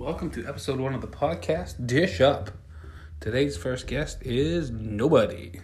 Welcome to episode one of the podcast Dish Up. Today's first guest is nobody.